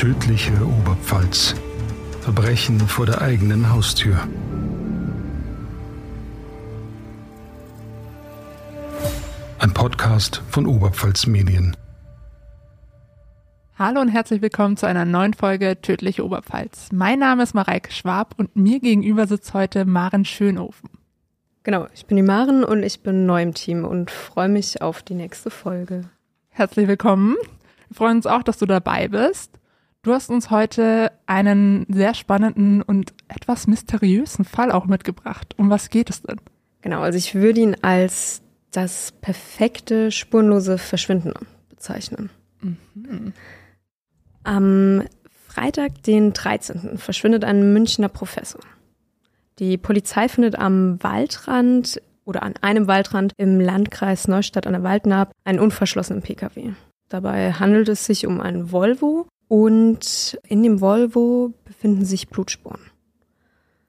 Tödliche Oberpfalz. Verbrechen vor der eigenen Haustür. Ein Podcast von Oberpfalz Medien. Hallo und herzlich willkommen zu einer neuen Folge Tödliche Oberpfalz. Mein Name ist Mareike Schwab und mir gegenüber sitzt heute Maren Schönhofen. Genau, ich bin die Maren und ich bin neu im Team und freue mich auf die nächste Folge. Herzlich willkommen. Wir freuen uns auch, dass du dabei bist. Du hast uns heute einen sehr spannenden und etwas mysteriösen Fall auch mitgebracht. Um was geht es denn? Genau, also ich würde ihn als das perfekte spurlose Verschwinden bezeichnen. Mhm. Am Freitag, den 13. verschwindet ein Münchner Professor. Die Polizei findet am Waldrand oder an einem Waldrand im Landkreis Neustadt an der Waldnaab einen unverschlossenen Pkw. Dabei handelt es sich um einen Volvo und in dem Volvo befinden sich Blutspuren.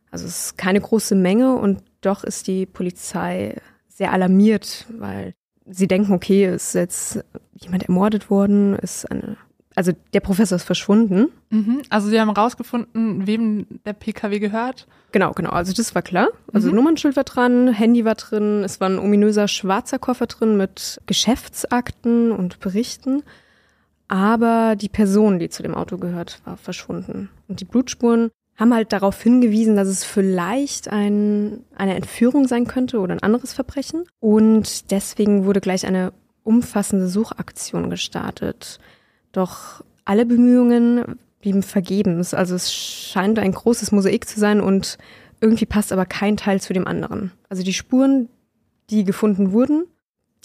Also es ist keine große Menge und doch ist die Polizei sehr alarmiert, weil sie denken, okay, ist jetzt jemand ermordet worden, ist eine also der Professor ist verschwunden. Mhm, also sie haben rausgefunden, wem der PKW gehört. Genau, genau. Also das war klar. Also mhm. Nummernschild war dran, Handy war drin, es war ein ominöser schwarzer Koffer drin mit Geschäftsakten und Berichten. Aber die Person, die zu dem Auto gehört, war verschwunden. Und die Blutspuren haben halt darauf hingewiesen, dass es vielleicht ein, eine Entführung sein könnte oder ein anderes Verbrechen. Und deswegen wurde gleich eine umfassende Suchaktion gestartet. Doch alle Bemühungen blieben vergebens. Also es scheint ein großes Mosaik zu sein und irgendwie passt aber kein Teil zu dem anderen. Also die Spuren, die gefunden wurden,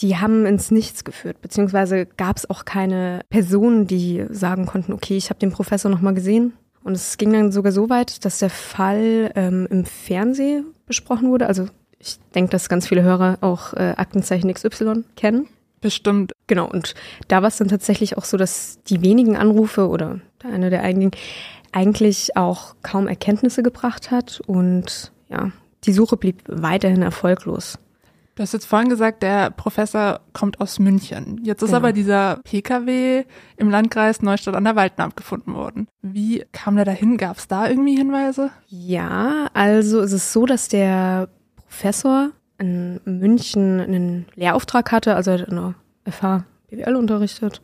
die haben ins Nichts geführt, beziehungsweise gab es auch keine Personen, die sagen konnten, okay, ich habe den Professor nochmal gesehen. Und es ging dann sogar so weit, dass der Fall ähm, im Fernsehen besprochen wurde. Also ich denke, dass ganz viele Hörer auch äh, Aktenzeichen XY kennen. Bestimmt. Genau, und da war es dann tatsächlich auch so, dass die wenigen Anrufe oder einer der einigen eigentlich auch kaum Erkenntnisse gebracht hat und ja, die Suche blieb weiterhin erfolglos. Du hast jetzt vorhin gesagt, der Professor kommt aus München. Jetzt ist genau. aber dieser PKW im Landkreis Neustadt an der Waldnaab gefunden worden. Wie kam der dahin? Gab es da irgendwie Hinweise? Ja, also es ist so, dass der Professor in München einen Lehrauftrag hatte, also er hat in der FH BWL unterrichtet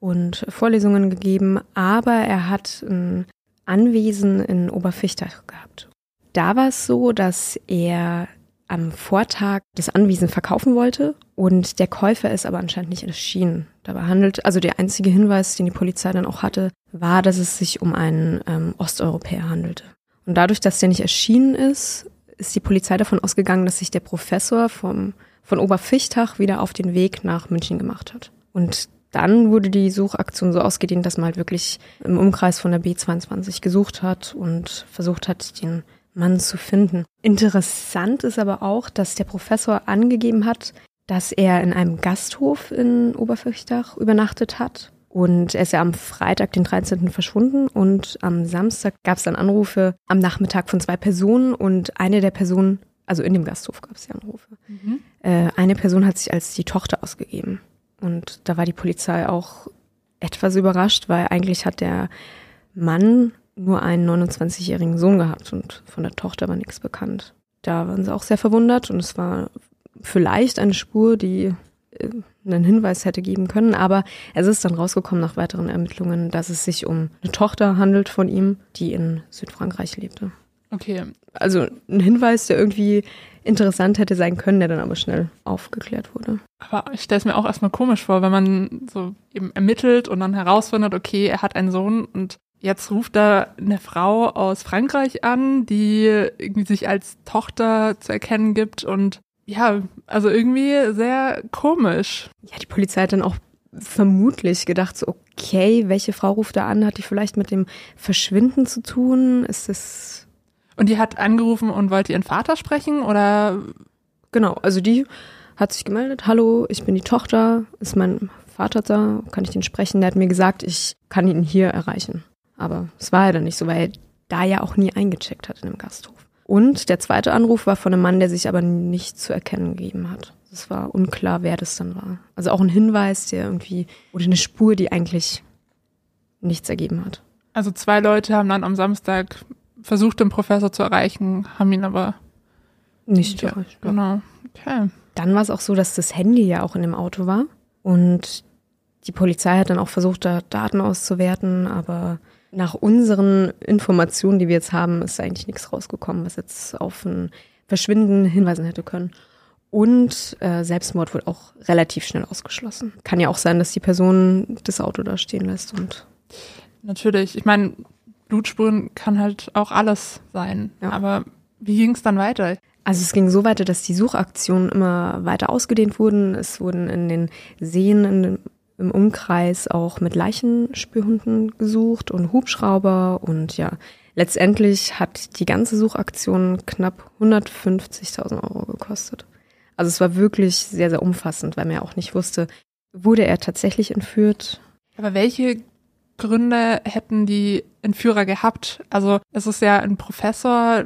und Vorlesungen gegeben, aber er hat ein Anwesen in Oberfichtach gehabt. Da war es so, dass er am Vortag das Anwesen verkaufen wollte und der Käufer ist aber anscheinend nicht erschienen. Dabei handelt, also der einzige Hinweis, den die Polizei dann auch hatte, war, dass es sich um einen ähm, Osteuropäer handelte. Und dadurch, dass der nicht erschienen ist, ist die Polizei davon ausgegangen, dass sich der Professor vom, von Oberfichtach wieder auf den Weg nach München gemacht hat. Und dann wurde die Suchaktion so ausgedehnt, dass man halt wirklich im Umkreis von der B22 gesucht hat und versucht hat, den Mann zu finden. Interessant ist aber auch, dass der Professor angegeben hat, dass er in einem Gasthof in Oberfichtach übernachtet hat und er ist ja am Freitag, den 13. verschwunden und am Samstag gab es dann Anrufe am Nachmittag von zwei Personen und eine der Personen, also in dem Gasthof gab es die Anrufe, mhm. äh, eine Person hat sich als die Tochter ausgegeben. Und da war die Polizei auch etwas überrascht, weil eigentlich hat der Mann nur einen 29-jährigen Sohn gehabt und von der Tochter war nichts bekannt. Da waren sie auch sehr verwundert und es war vielleicht eine Spur, die äh, einen Hinweis hätte geben können. Aber es ist dann rausgekommen nach weiteren Ermittlungen, dass es sich um eine Tochter handelt von ihm, die in Südfrankreich lebte. Okay. Also ein Hinweis, der irgendwie interessant hätte sein können, der dann aber schnell aufgeklärt wurde. Aber ich stelle es mir auch erstmal komisch vor, wenn man so eben ermittelt und dann herausfindet, okay, er hat einen Sohn und jetzt ruft da eine Frau aus Frankreich an, die irgendwie sich als Tochter zu erkennen gibt und ja, also irgendwie sehr komisch. Ja, die Polizei hat dann auch vermutlich gedacht, so, okay, welche Frau ruft da an? Hat die vielleicht mit dem Verschwinden zu tun? Ist es. Und die hat angerufen und wollte ihren Vater sprechen oder? Genau, also die hat sich gemeldet, hallo, ich bin die Tochter, ist mein Vater da, kann ich den sprechen? Der hat mir gesagt, ich kann ihn hier erreichen. Aber es war ja dann nicht so, weil er da ja auch nie eingecheckt hat in dem Gasthof. Und der zweite Anruf war von einem Mann, der sich aber nicht zu erkennen gegeben hat. Es war unklar, wer das dann war. Also auch ein Hinweis, der irgendwie, oder eine Spur, die eigentlich nichts ergeben hat. Also zwei Leute haben dann am Samstag versucht, den Professor zu erreichen, haben ihn aber Nicht Ja, erreicht. genau. Okay. Dann war es auch so, dass das Handy ja auch in dem Auto war. Und die Polizei hat dann auch versucht, da Daten auszuwerten. Aber nach unseren Informationen, die wir jetzt haben, ist eigentlich nichts rausgekommen, was jetzt auf ein Verschwinden hinweisen hätte können. Und äh, Selbstmord wurde auch relativ schnell ausgeschlossen. Kann ja auch sein, dass die Person das Auto da stehen lässt und Natürlich. Ich meine, Blutspuren kann halt auch alles sein. Ja. Aber wie ging es dann weiter? Also es ging so weiter, dass die Suchaktionen immer weiter ausgedehnt wurden. Es wurden in den Seen in dem, im Umkreis auch mit Leichenspürhunden gesucht und Hubschrauber und ja, letztendlich hat die ganze Suchaktion knapp 150.000 Euro gekostet. Also es war wirklich sehr, sehr umfassend, weil man ja auch nicht wusste, wurde er tatsächlich entführt? Aber welche Gründe hätten die Entführer gehabt? Also es ist ja ein Professor,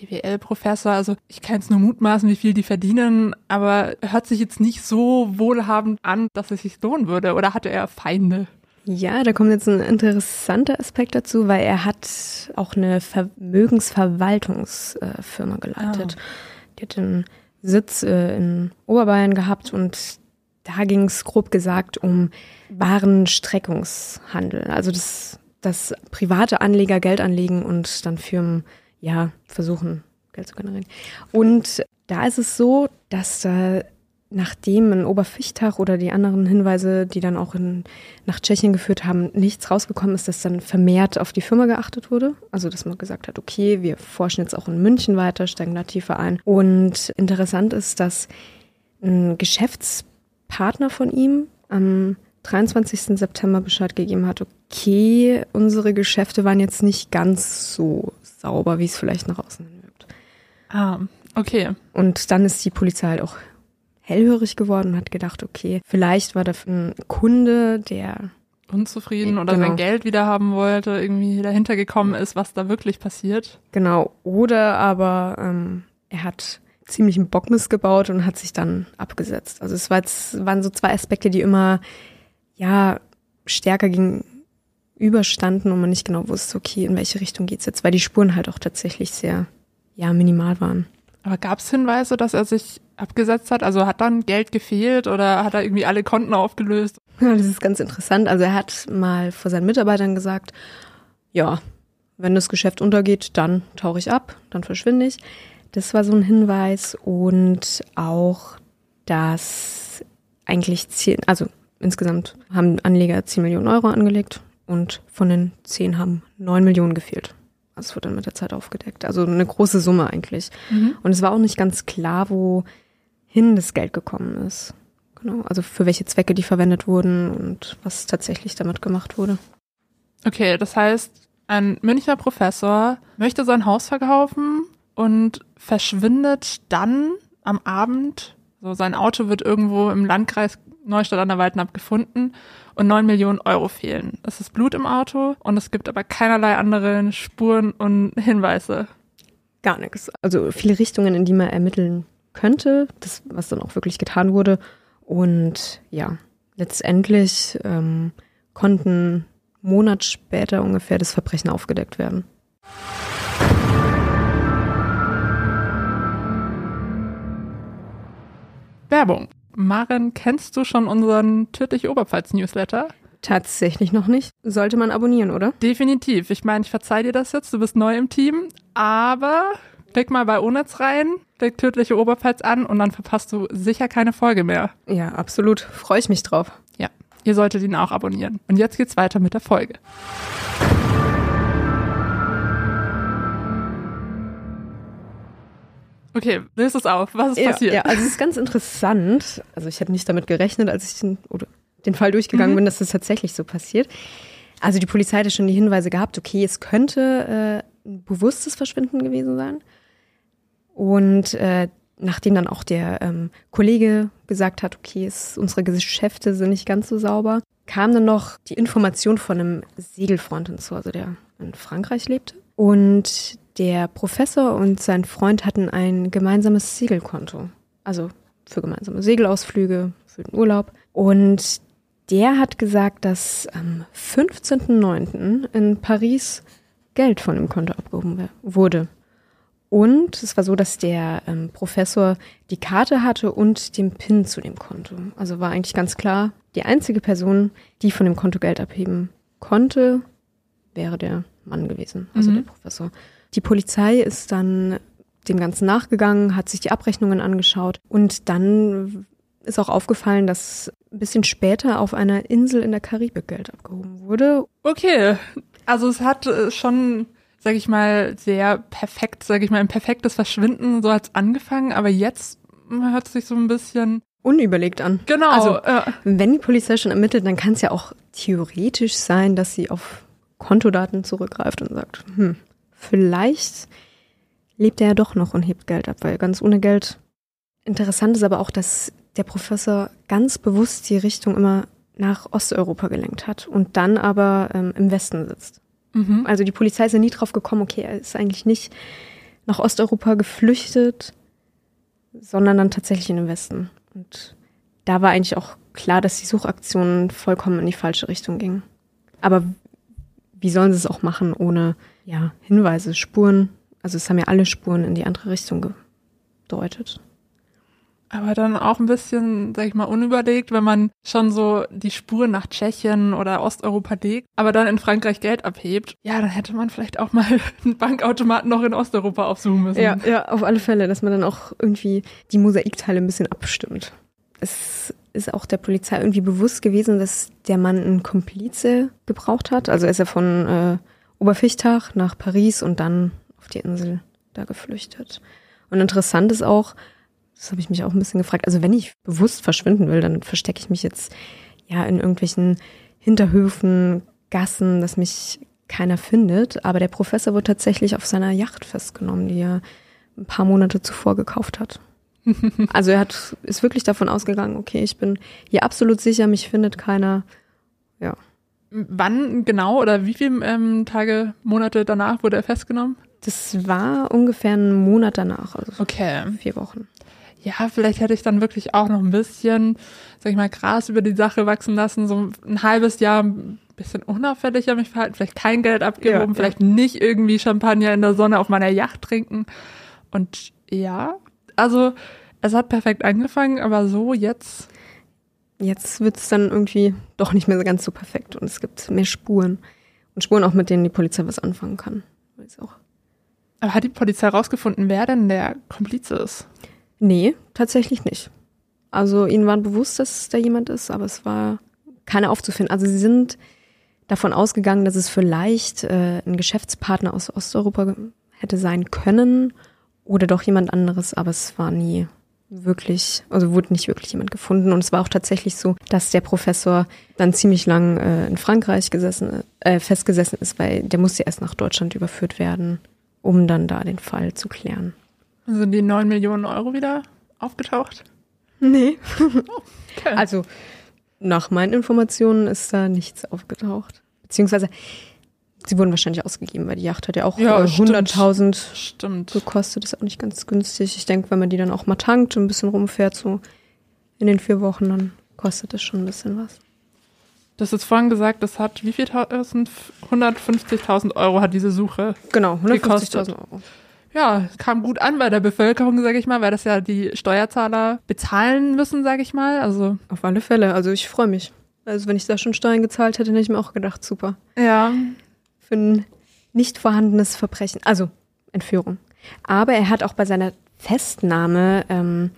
BWL-Professor, also ich kann es nur mutmaßen, wie viel die verdienen, aber hört sich jetzt nicht so wohlhabend an, dass es sich lohnen würde. Oder hatte er Feinde? Ja, da kommt jetzt ein interessanter Aspekt dazu, weil er hat auch eine Vermögensverwaltungsfirma geleitet. Die hat den Sitz äh, in Oberbayern gehabt und da ging es grob gesagt um Warenstreckungshandel. Also das, dass private Anleger Geld anlegen und dann Firmen ja versuchen, Geld zu generieren. Und da ist es so, dass da nachdem in Oberfichtach oder die anderen Hinweise, die dann auch in, nach Tschechien geführt haben, nichts rausgekommen ist, dass dann vermehrt auf die Firma geachtet wurde. Also dass man gesagt hat, okay, wir forschen jetzt auch in München weiter, steigen da tiefer ein. Und interessant ist, dass ein Geschäftspartner von ihm am 23. September Bescheid gegeben hat, okay, unsere Geschäfte waren jetzt nicht ganz so sauber, wie es vielleicht nach außen hin wirkt. Ah, okay. Und dann ist die Polizei halt auch hellhörig geworden und hat gedacht, okay, vielleicht war da ein Kunde, der Unzufrieden oder Genau. sein Geld wieder haben wollte, irgendwie dahinter gekommen ist, was da wirklich passiert. genau, oder aber ähm, er hat ziemlichen Bock missgebaut und hat sich dann abgesetzt. Also es war jetzt, waren so zwei Aspekte, die immer ja stärker gegenüberstanden und man nicht genau wusste, okay, in welche Richtung geht's jetzt, weil die Spuren halt auch tatsächlich sehr ja minimal waren. Aber gab es Hinweise, dass er sich abgesetzt hat? Also hat dann Geld gefehlt oder hat er irgendwie alle Konten aufgelöst? Ja, das ist ganz interessant. Also er hat mal vor seinen Mitarbeitern gesagt, ja, wenn das Geschäft untergeht, dann tauche ich ab, dann verschwinde ich. Das war so ein Hinweis und auch, dass eigentlich zehn, also insgesamt haben Anleger 10 Millionen Euro angelegt und von den 10 haben 9 Millionen gefehlt. Das wurde dann mit der Zeit aufgedeckt. Also eine große Summe eigentlich. Und es war auch nicht ganz klar, wohin das Geld gekommen ist. Genau, also für welche Zwecke die verwendet wurden und was tatsächlich damit gemacht wurde. Okay, das heißt, ein Münchner Professor möchte sein Haus verkaufen und verschwindet dann am Abend. So sein Auto wird irgendwo im Landkreis Neustadt an der Waldnapp gefunden und neun Millionen Euro fehlen. Es ist Blut im Auto und es gibt aber keinerlei andere Spuren und Hinweise. Gar nichts. Also viele Richtungen, in die man ermitteln könnte, das, was dann auch wirklich getan wurde. Und ja, letztendlich ähm, konnten Monat später ungefähr das Verbrechen aufgedeckt werden. Werbung. Maren, kennst du schon unseren Tödliche Oberpfalz-Newsletter? Tatsächlich noch nicht. Sollte man abonnieren, oder? Definitiv. Ich meine, ich verzeih dir das jetzt, du bist neu im Team, aber klick mal bei Onetz rein, klick Tödliche Oberpfalz an und dann verpasst du sicher keine Folge mehr. Ja, absolut. Freue ich mich drauf. Ja, ihr solltet ihn auch abonnieren. Und jetzt geht's weiter mit der Folge. Okay, löst es auf. Was ist Ja, passiert? ja, also es ist ganz interessant. Also ich hätte nicht damit gerechnet, als ich den, oder den Fall durchgegangen Mhm. bin, dass das tatsächlich so passiert. Also die Polizei hatte schon die Hinweise gehabt, okay, es könnte äh, ein bewusstes Verschwinden gewesen sein. Und äh, nachdem dann auch der ähm, Kollege gesagt hat, okay, es, unsere Geschäfte sind nicht ganz so sauber, kam dann noch die Information von einem Segelfreund hinzu, also der in Frankreich lebte. Und der Professor und sein Freund hatten ein gemeinsames Segelkonto. Also für gemeinsame Segelausflüge, für den Urlaub. Und der hat gesagt, dass am 15.09. in Paris Geld von dem Konto abgehoben wurde. Und es war so, dass der ähm, Professor die Karte hatte und den PIN zu dem Konto. Also war eigentlich ganz klar, die einzige Person, die von dem Konto Geld abheben konnte, wäre der Mann gewesen, also mhm. der Professor. Die Polizei ist dann dem Ganzen nachgegangen, hat sich die Abrechnungen angeschaut und dann ist auch aufgefallen, dass ein bisschen später auf einer Insel in der Karibik Geld abgehoben wurde. Okay, also es hat äh, schon, sag ich mal, sehr perfekt, sag ich mal, ein perfektes Verschwinden so hat's angefangen, aber jetzt hört sich so ein bisschen unüberlegt an. Genau. Also, äh, wenn die Polizei schon ermittelt, dann kann es ja auch theoretisch sein, dass sie auf Kontodaten zurückgreift und sagt, hm, vielleicht lebt er ja doch noch und hebt Geld ab, weil ganz ohne Geld. Interessant ist aber auch, dass der Professor ganz bewusst die Richtung immer nach Osteuropa gelenkt hat und dann aber ähm, im Westen sitzt. Mhm. Also die Polizei ist ja nie drauf gekommen, okay, er ist eigentlich nicht nach Osteuropa geflüchtet, sondern dann tatsächlich in den Westen. Und da war eigentlich auch klar, dass die Suchaktion vollkommen in die falsche Richtung ging. Aber wie sollen sie es auch machen ohne ja, Hinweise, Spuren? Also es haben ja alle Spuren in die andere Richtung gedeutet. Aber dann auch ein bisschen, sag ich mal, unüberlegt, wenn man schon so die Spuren nach Tschechien oder Osteuropa legt, aber dann in Frankreich Geld abhebt. Ja, dann hätte man vielleicht auch mal einen Bankautomaten noch in Osteuropa aufsuchen müssen. Ja, ja, auf alle Fälle, dass man dann auch irgendwie die Mosaikteile ein bisschen abstimmt. Es ist auch der Polizei irgendwie bewusst gewesen, dass der Mann einen Komplize gebraucht hat. Also ist er von äh, Oberfichtach nach Paris und dann auf die Insel da geflüchtet. Und interessant ist auch, das habe ich mich auch ein bisschen gefragt. Also wenn ich bewusst verschwinden will, dann verstecke ich mich jetzt ja in irgendwelchen Hinterhöfen, Gassen, dass mich keiner findet. Aber der Professor wird tatsächlich auf seiner Yacht festgenommen, die er ein paar Monate zuvor gekauft hat. also er hat, ist wirklich davon ausgegangen, okay, ich bin hier absolut sicher, mich findet keiner. Wann genau oder wie viele ähm, Tage, Monate danach wurde er festgenommen? Das war ungefähr einen Monat danach, also okay. vier Wochen ja, vielleicht hätte ich dann wirklich auch noch ein bisschen, sag ich mal, Gras über die Sache wachsen lassen, so ein halbes Jahr ein bisschen unauffälliger mich verhalten, vielleicht kein Geld abgehoben, ja, vielleicht ja. nicht irgendwie Champagner in der Sonne auf meiner Yacht trinken. Und ja, also es hat perfekt angefangen, aber so jetzt. Jetzt wird es dann irgendwie doch nicht mehr ganz so perfekt und es gibt mehr Spuren. Und Spuren auch, mit denen die Polizei was anfangen kann. Weiß auch. Aber hat die Polizei herausgefunden, wer denn der Komplize ist? Nee, tatsächlich nicht. Also ihnen war bewusst, dass da jemand ist, aber es war keiner aufzufinden. Also sie sind davon ausgegangen, dass es vielleicht äh, ein Geschäftspartner aus Osteuropa hätte sein können oder doch jemand anderes, aber es war nie wirklich, also wurde nicht wirklich jemand gefunden. Und es war auch tatsächlich so, dass der Professor dann ziemlich lang äh, in Frankreich gesessen, äh, festgesessen ist, weil der musste erst nach Deutschland überführt werden, um dann da den Fall zu klären. Sind die 9 Millionen Euro wieder aufgetaucht? Nee. okay. Also nach meinen Informationen ist da nichts aufgetaucht. Beziehungsweise sie wurden wahrscheinlich ausgegeben, weil die Yacht hat ja auch ja, äh, 100.000 gekostet. Das ist auch nicht ganz günstig. Ich denke, wenn man die dann auch mal tankt und ein bisschen rumfährt, so in den vier Wochen, dann kostet das schon ein bisschen was. Du hast jetzt vorhin gesagt, das hat wie viel tausend? 150.000 Euro hat diese Suche Genau, 150.000 Euro ja, kam gut an bei der Bevölkerung, sage ich mal, weil das ja die Steuerzahler bezahlen müssen, sage ich mal. Also auf alle Fälle. Also ich freue mich. Also wenn ich da schon Steuern gezahlt hätte, hätte ich mir auch gedacht, super. Ja. Für ein nicht vorhandenes Verbrechen, also Entführung. Aber er hat auch bei seiner Festnahme ähm,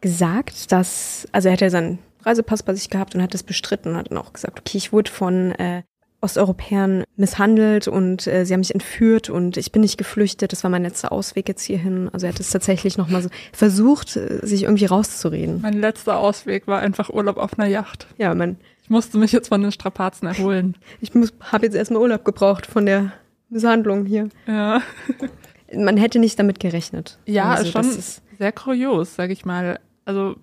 gesagt, dass, also er hat ja seinen Reisepass bei sich gehabt und hat das bestritten und hat dann auch gesagt, okay, ich wurde von äh, Osteuropäern misshandelt und äh, sie haben mich entführt und ich bin nicht geflüchtet. Das war mein letzter Ausweg jetzt hierhin. Also er hat es tatsächlich nochmal so versucht, äh, sich irgendwie rauszureden. Mein letzter Ausweg war einfach Urlaub auf einer Yacht. Ja, mein. Ich musste mich jetzt von den Strapazen erholen. ich habe jetzt erstmal Urlaub gebraucht von der Misshandlung hier. Ja. Man hätte nicht damit gerechnet. Ja, also, schon sehr kurios, sag ich mal. Also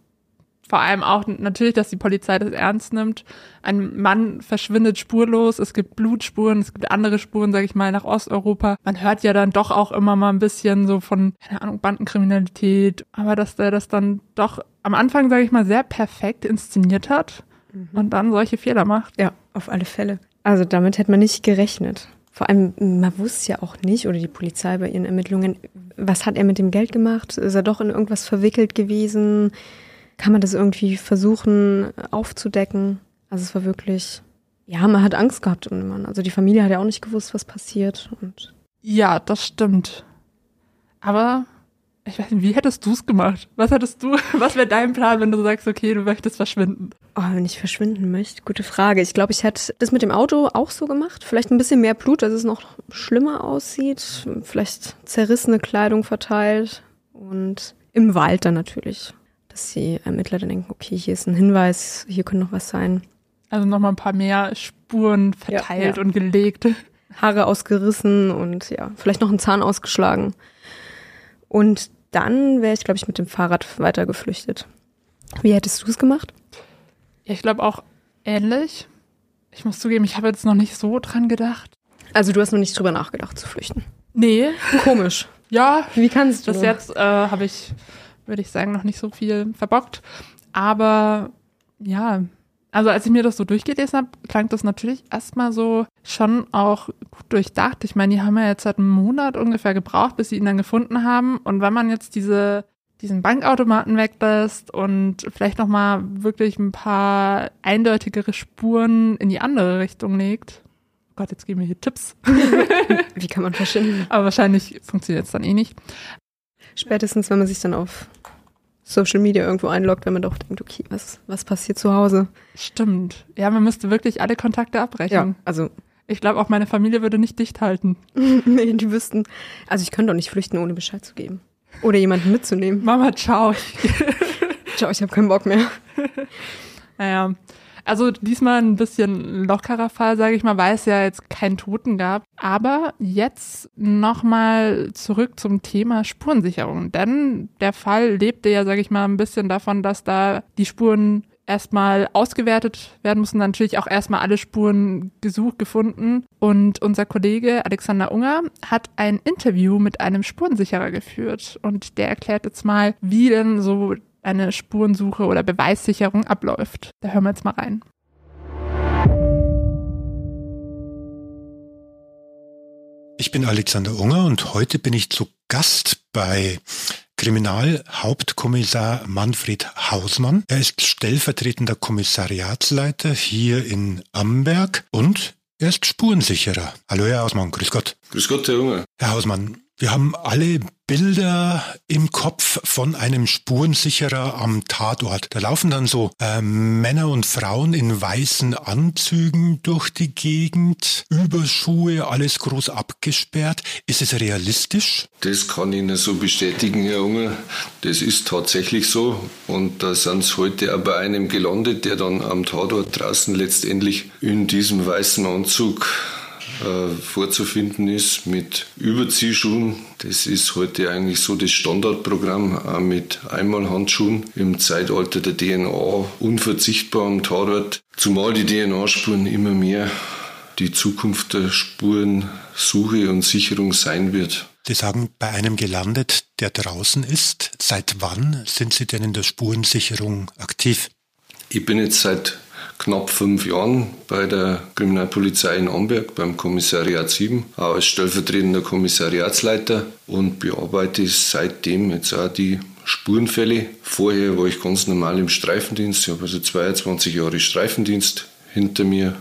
vor allem auch natürlich, dass die Polizei das ernst nimmt. Ein Mann verschwindet spurlos, es gibt Blutspuren, es gibt andere Spuren, sage ich mal, nach Osteuropa. Man hört ja dann doch auch immer mal ein bisschen so von, keine Ahnung, Bandenkriminalität, aber dass der das dann doch am Anfang, sage ich mal, sehr perfekt inszeniert hat mhm. und dann solche Fehler macht. Ja, auf alle Fälle. Also damit hätte man nicht gerechnet. Vor allem, man wusste ja auch nicht, oder die Polizei bei ihren Ermittlungen, was hat er mit dem Geld gemacht? Ist er doch in irgendwas verwickelt gewesen? Kann man das irgendwie versuchen aufzudecken? Also es war wirklich, ja, man hat Angst gehabt um den Mann. Also die Familie hat ja auch nicht gewusst, was passiert. Und ja, das stimmt. Aber ich weiß nicht, wie hättest du es gemacht? Was hättest du, was wäre dein Plan, wenn du sagst, okay, du möchtest verschwinden? Oh, wenn ich verschwinden möchte, gute Frage. Ich glaube, ich hätte das mit dem Auto auch so gemacht. Vielleicht ein bisschen mehr Blut, dass es noch schlimmer aussieht. Vielleicht zerrissene Kleidung verteilt. Und im Wald dann natürlich. Dass die Ermittler dann denken, okay, hier ist ein Hinweis, hier könnte noch was sein. Also nochmal ein paar mehr Spuren verteilt ja, ja. und gelegt. Haare ausgerissen und ja, vielleicht noch einen Zahn ausgeschlagen. Und dann wäre ich, glaube ich, mit dem Fahrrad weiter geflüchtet. Wie hättest du es gemacht? Ja, ich glaube auch ähnlich. Ich muss zugeben, ich habe jetzt noch nicht so dran gedacht. Also du hast noch nicht drüber nachgedacht zu flüchten? Nee. Komisch. ja. Wie kannst du? Bis jetzt äh, habe ich, würde ich sagen, noch nicht so viel verbockt. Aber ja, also als ich mir das so durchgelesen habe, klang das natürlich erstmal so schon auch gut durchdacht. Ich meine, die haben ja jetzt seit einem Monat ungefähr gebraucht, bis sie ihn dann gefunden haben. Und wenn man jetzt diese, diesen Bankautomaten weglässt und vielleicht nochmal wirklich ein paar eindeutigere Spuren in die andere Richtung legt. Oh Gott, jetzt geben wir hier Tipps. Wie kann man verschwinden? Aber wahrscheinlich funktioniert es dann eh nicht. Spätestens, wenn man sich dann auf Social Media irgendwo einloggt, wenn man doch denkt, okay, was, was passiert zu Hause? Stimmt. Ja, man müsste wirklich alle Kontakte abbrechen. Ja, also. Ich glaube, auch meine Familie würde nicht dicht halten. nee, die wüssten. Also ich könnte doch nicht flüchten, ohne Bescheid zu geben. Oder jemanden mitzunehmen. Mama, ciao. ciao, ich habe keinen Bock mehr. Naja, also diesmal ein bisschen lockerer Fall, sage ich mal, weil es ja jetzt keinen Toten gab. Aber jetzt nochmal zurück zum Thema Spurensicherung. Denn der Fall lebte ja, sage ich mal, ein bisschen davon, dass da die Spuren erstmal ausgewertet werden mussten, natürlich auch erstmal alle Spuren gesucht, gefunden. Und unser Kollege Alexander Unger hat ein Interview mit einem Spurensicherer geführt und der erklärt jetzt mal, wie denn so eine Spurensuche oder Beweissicherung abläuft. Da hören wir jetzt mal rein. Ich bin Alexander Unger und heute bin ich zu Gast bei Kriminalhauptkommissar Manfred Hausmann. Er ist stellvertretender Kommissariatsleiter hier in Amberg und er ist Spurensicherer. Hallo Herr Hausmann, grüß Gott. Grüß Gott, Herr Unger. Herr Hausmann, wir haben alle Bilder im Kopf von einem Spurensicherer am Tatort. Da laufen dann so äh, Männer und Frauen in weißen Anzügen durch die Gegend, Überschuhe, alles groß abgesperrt. Ist es realistisch? Das kann ich Ihnen so bestätigen, Herr Unger. Das ist tatsächlich so. Und da sind Sie heute bei einem gelandet, der dann am Tatort draußen letztendlich in diesem weißen Anzug äh, vorzufinden ist mit Überziehschuhen. Das ist heute eigentlich so das Standardprogramm, auch mit Einmalhandschuhen. Im Zeitalter der DNA unverzichtbar am Tatort, zumal die DNA-Spuren immer mehr die Zukunft der Spurensuche und Sicherung sein wird. Sie sagen, bei einem gelandet, der draußen ist. Seit wann sind Sie denn in der Spurensicherung aktiv? Ich bin jetzt seit knapp fünf Jahren bei der Kriminalpolizei in Amberg beim Kommissariat 7, auch als stellvertretender Kommissariatsleiter und bearbeite seitdem jetzt auch die Spurenfälle. Vorher war ich ganz normal im Streifendienst. Ich habe also 22 Jahre Streifendienst hinter mir.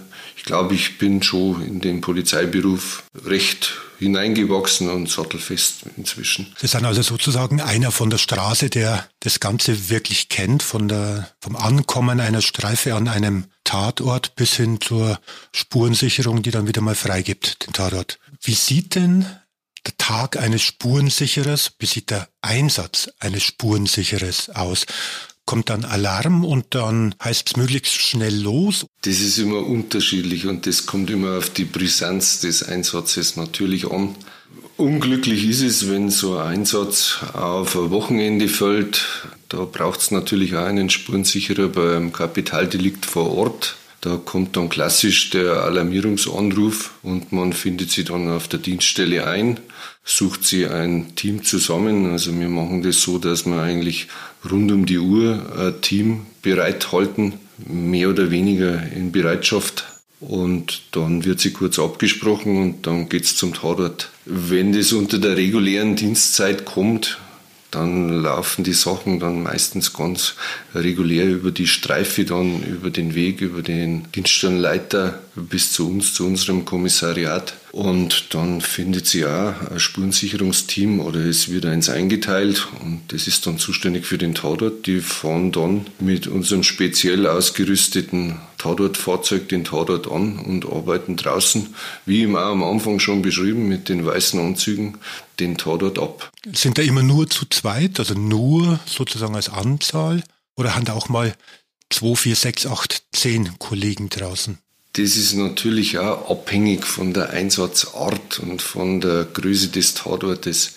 Glaube, ich bin schon in den Polizeiberuf recht hineingewachsen und sattelfest inzwischen. Sie sind also sozusagen einer von der Straße, der das Ganze wirklich kennt, von der, vom Ankommen einer Streife an einem Tatort bis hin zur Spurensicherung, die dann wieder mal freigibt, den Tatort. Wie sieht denn der Tag eines Spurensicherers, wie sieht der Einsatz eines Spurensicherers aus? Kommt dann Alarm und dann heißt es möglichst schnell los? Das ist immer unterschiedlich und das kommt immer auf die Brisanz des Einsatzes natürlich an. Unglücklich ist es, wenn so ein Einsatz auf ein Wochenende fällt. Da braucht es natürlich auch einen Spurensicherer beim Kapitaldelikt vor Ort. Da kommt dann klassisch der Alarmierungsanruf und man findet sie dann auf der Dienststelle ein, sucht sie ein Team zusammen. Also wir machen das so, dass wir eigentlich rund um die Uhr ein Team bereithalten mehr oder weniger in Bereitschaft. Und dann wird sie kurz abgesprochen und dann geht es zum Tatort. Wenn das unter der regulären Dienstzeit kommt, dann laufen die Sachen dann meistens ganz regulär über die Streife, dann über den Weg, über den Dienststellenleiter bis zu uns, zu unserem Kommissariat. Und dann findet sie auch ein Spurensicherungsteam oder es wird eins eingeteilt und das ist dann zuständig für den Tatort. Die fahren dann mit unserem speziell ausgerüsteten Tatortfahrzeug den Tatort an und arbeiten draußen, wie eben auch am Anfang schon beschrieben, mit den weißen Anzügen den Tatort ab. Sind da immer nur zu zweit, also nur sozusagen als Anzahl? Oder haben da auch mal zwei, vier, sechs, acht, zehn Kollegen draußen? Das ist natürlich auch abhängig von der Einsatzart und von der Größe des Tatortes.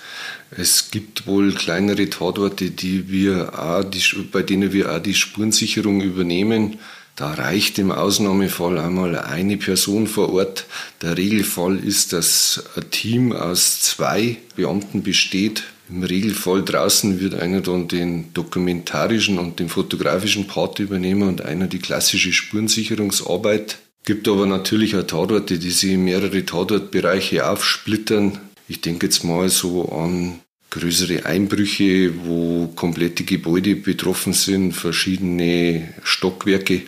Es gibt wohl kleinere Tatorte, die wir auch, die, bei denen wir auch die Spurensicherung übernehmen. Da reicht im Ausnahmefall einmal eine Person vor Ort. Der Regelfall ist, dass ein Team aus zwei Beamten besteht. Im Regelfall draußen wird einer dann den dokumentarischen und den fotografischen Part übernehmen und einer die klassische Spurensicherungsarbeit. Gibt aber natürlich auch Tatorte, die sich in mehrere Tatortbereiche aufsplittern. Ich denke jetzt mal so an größere Einbrüche, wo komplette Gebäude betroffen sind, verschiedene Stockwerke.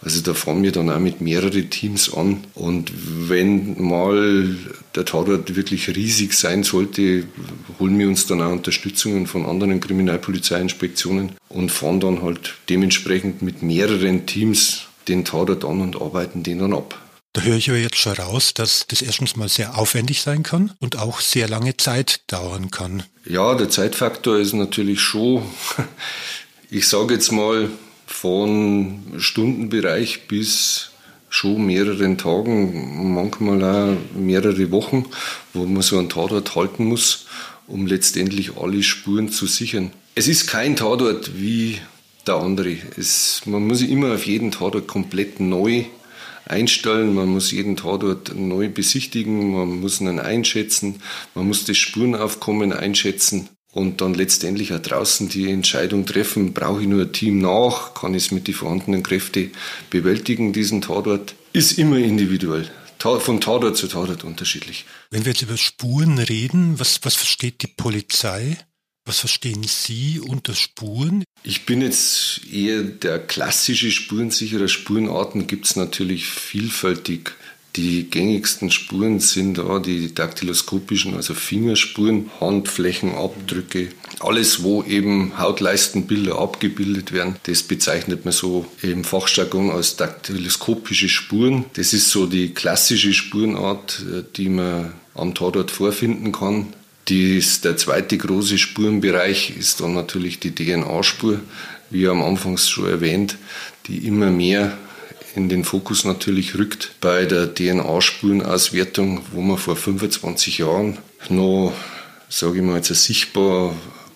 Also da fahren wir dann auch mit mehreren Teams an. Und wenn mal der Tatort wirklich riesig sein sollte, holen wir uns dann auch Unterstützungen von anderen Kriminalpolizeiinspektionen und fahren dann halt dementsprechend mit mehreren Teams den Tatort an und arbeiten den dann ab. Da höre ich aber jetzt schon raus, dass das erstens mal sehr aufwendig sein kann und auch sehr lange Zeit dauern kann. Ja, der Zeitfaktor ist natürlich schon, ich sage jetzt mal, von Stundenbereich bis schon mehreren Tagen, manchmal auch mehrere Wochen, wo man so einen Tatort halten muss, um letztendlich alle Spuren zu sichern. Es ist kein Tatort wie der andere. Es, man muss sich immer auf jeden Tatort komplett neu einstellen, man muss jeden Tatort neu besichtigen, man muss ihn einschätzen, man muss das Spurenaufkommen einschätzen und dann letztendlich auch draußen die Entscheidung treffen, brauche ich nur ein Team nach, kann ich es mit den vorhandenen Kräften bewältigen, diesen Tatort, ist immer individuell. Von Tatort zu Tatort unterschiedlich. Wenn wir jetzt über Spuren reden, was, was versteht die Polizei? Was verstehen Sie unter Spuren? Ich bin jetzt eher der klassische Spurensicherer. Spurenarten gibt es natürlich vielfältig. Die gängigsten Spuren sind da die daktyloskopischen, also Fingerspuren, Handflächenabdrücke, alles, wo eben Hautleistenbilder abgebildet werden. Das bezeichnet man so im Fachjargon als daktyloskopische Spuren. Das ist so die klassische Spurenart, äh, die man am Tatort vorfinden kann. Dies, der zweite große Spurenbereich ist dann natürlich die DNA-Spur, wie am Anfang schon erwähnt, die immer mehr in den Fokus natürlich rückt bei der DNA-Spurenauswertung, wo man vor 25 Jahren noch, sage ich mal jetzt, sichtbar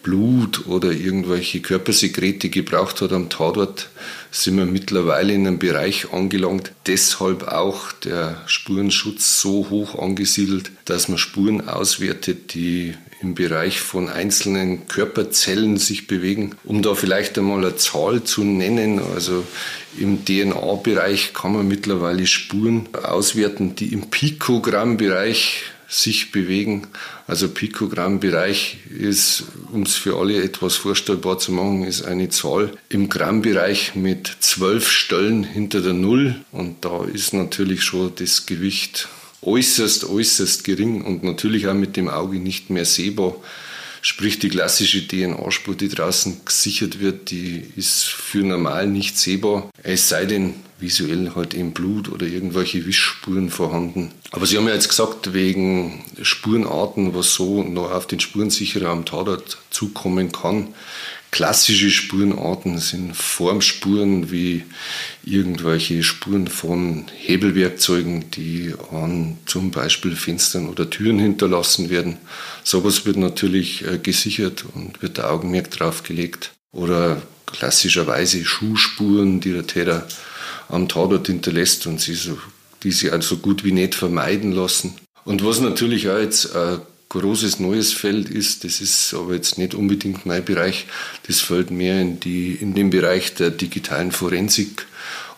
Blut oder irgendwelche Körpersekrete gebraucht hat am Tatort, sind wir mittlerweile in einem Bereich angelangt. Deshalb auch der Spurenschutz so hoch angesiedelt, dass man Spuren auswertet, die im Bereich von einzelnen Körperzellen sich bewegen. Um da vielleicht einmal eine Zahl zu nennen, also im DNA-Bereich kann man mittlerweile Spuren auswerten, die im Pikogramm-Bereich sich bewegen. Also Pikogramm-Bereich ist, um es für alle etwas vorstellbar zu machen, ist eine Zahl im Grammbereich mit zwölf Stellen hinter der Null. Und da ist natürlich schon das Gewicht äußerst, äußerst gering und natürlich auch mit dem Auge nicht mehr sehbar. Sprich, die klassische DNA-Spur, die draußen gesichert wird, die ist für normal nicht sehbar. Es sei denn, visuell halt im Blut oder irgendwelche Wischspuren vorhanden. Aber Sie haben ja jetzt gesagt, wegen Spurenarten, was so noch auf den Spurensicherer am Tatort zukommen kann. Klassische Spurenarten sind Formspuren wie irgendwelche Spuren von Hebelwerkzeugen, die an zum Beispiel Fenstern oder Türen hinterlassen werden. Sowas wird natürlich äh, gesichert und wird der Augenmerk drauf gelegt. Oder klassischerweise Schuhspuren, die der Täter am Tatort hinterlässt und sie so, die sie also gut wie nicht vermeiden lassen. Und was natürlich auch jetzt ein großes neues Feld ist. Das ist aber jetzt nicht unbedingt mein Bereich. Das fällt mehr in, die, in den Bereich der digitalen Forensik